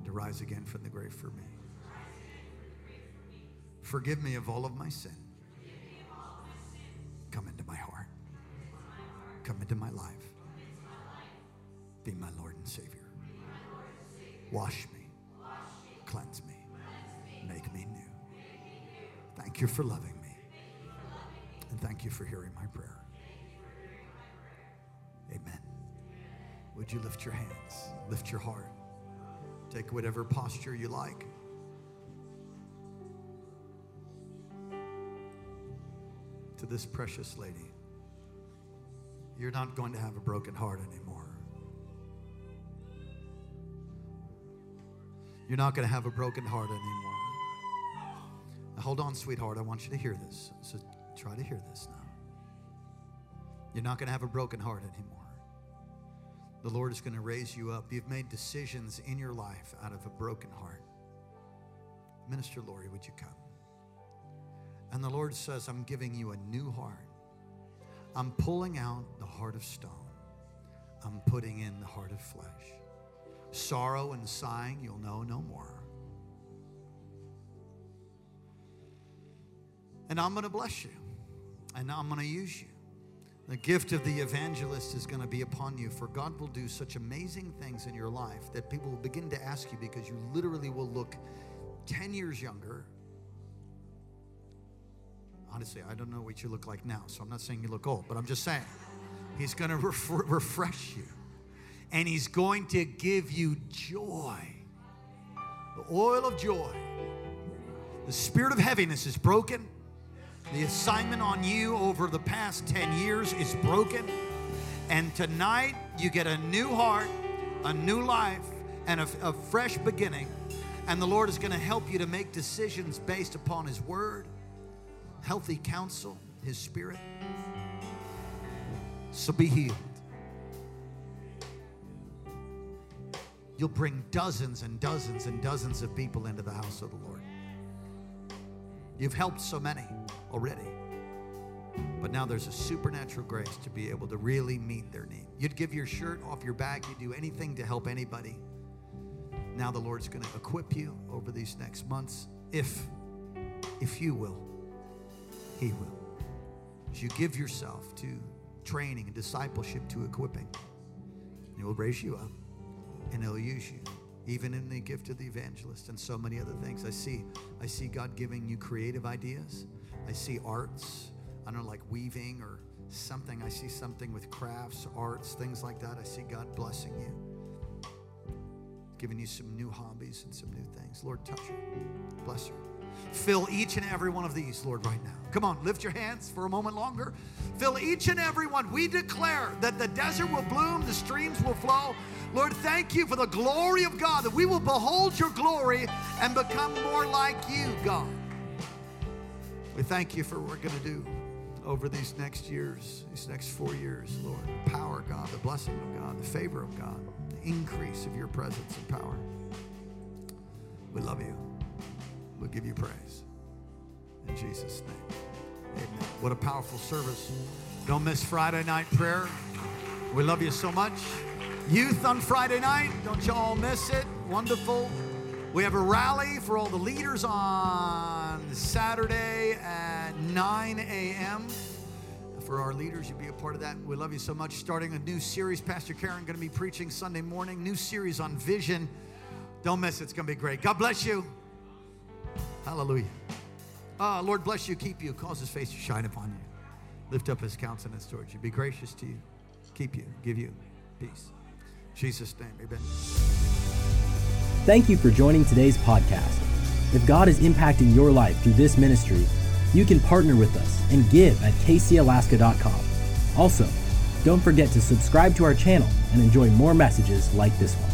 to rise again from the grave for me. Forgive me of all of my sin. Come into my heart. Come into my life. Be my Lord and Savior. Wash me. Cleanse me. Make me new. Thank you for loving me. And thank you for hearing my prayer. Amen. Would you lift your hands? Lift your heart. Take whatever posture you like. To this precious lady, you're not going to have a broken heart anymore. You're not going to have a broken heart anymore. Now, hold on, sweetheart. I want you to hear this. So try to hear this now. You're not going to have a broken heart anymore. The Lord is going to raise you up. You've made decisions in your life out of a broken heart. Minister Lori, would you come? And the Lord says, I'm giving you a new heart. I'm pulling out the heart of stone. I'm putting in the heart of flesh. Sorrow and sighing you'll know no more. And I'm going to bless you. And I'm going to use you. The gift of the evangelist is going to be upon you, for God will do such amazing things in your life that people will begin to ask you because you literally will look 10 years younger. Honestly, I don't know what you look like now, so I'm not saying you look old, but I'm just saying He's going to ref- refresh you and He's going to give you joy the oil of joy. The spirit of heaviness is broken. The assignment on you over the past 10 years is broken. And tonight, you get a new heart, a new life, and a, a fresh beginning. And the Lord is going to help you to make decisions based upon His word, healthy counsel, His spirit. So be healed. You'll bring dozens and dozens and dozens of people into the house of the Lord. You've helped so many already. But now there's a supernatural grace to be able to really meet their need. You'd give your shirt off your back, you'd do anything to help anybody. Now the Lord's going to equip you over these next months if if you will. He will. As you give yourself to training and discipleship to equipping, He will raise you up and He'll use you, even in the gift of the evangelist and so many other things. I see, I see God giving you creative ideas. I see arts. I don't know, like weaving or something. I see something with crafts, arts, things like that. I see God blessing you, giving you some new hobbies and some new things. Lord, touch her, bless her. Fill each and every one of these, Lord, right now. Come on, lift your hands for a moment longer. Fill each and every one. We declare that the desert will bloom, the streams will flow. Lord, thank you for the glory of God, that we will behold your glory and become more like you, God. We thank you for what we're going to do over these next years, these next four years, Lord. The power, God, the blessing of God, the favor of God, the increase of your presence and power. We love you. We'll give you praise. In Jesus' name. Amen. What a powerful service. Don't miss Friday night prayer. We love you so much. Youth on Friday night, don't y'all miss it. Wonderful. We have a rally for all the leaders on Saturday at 9 a.m. For our leaders, you'll be a part of that. We love you so much. Starting a new series, Pastor Karen going to be preaching Sunday morning. New series on vision. Don't miss it. It's going to be great. God bless you. Hallelujah. Ah, Lord bless you, keep you, cause his face to shine upon you. Lift up his countenance towards you. Be gracious to you. Keep you. Give you peace. Jesus' name. Amen. Thank you for joining today's podcast. If God is impacting your life through this ministry, you can partner with us and give at kcalaska.com. Also, don't forget to subscribe to our channel and enjoy more messages like this one.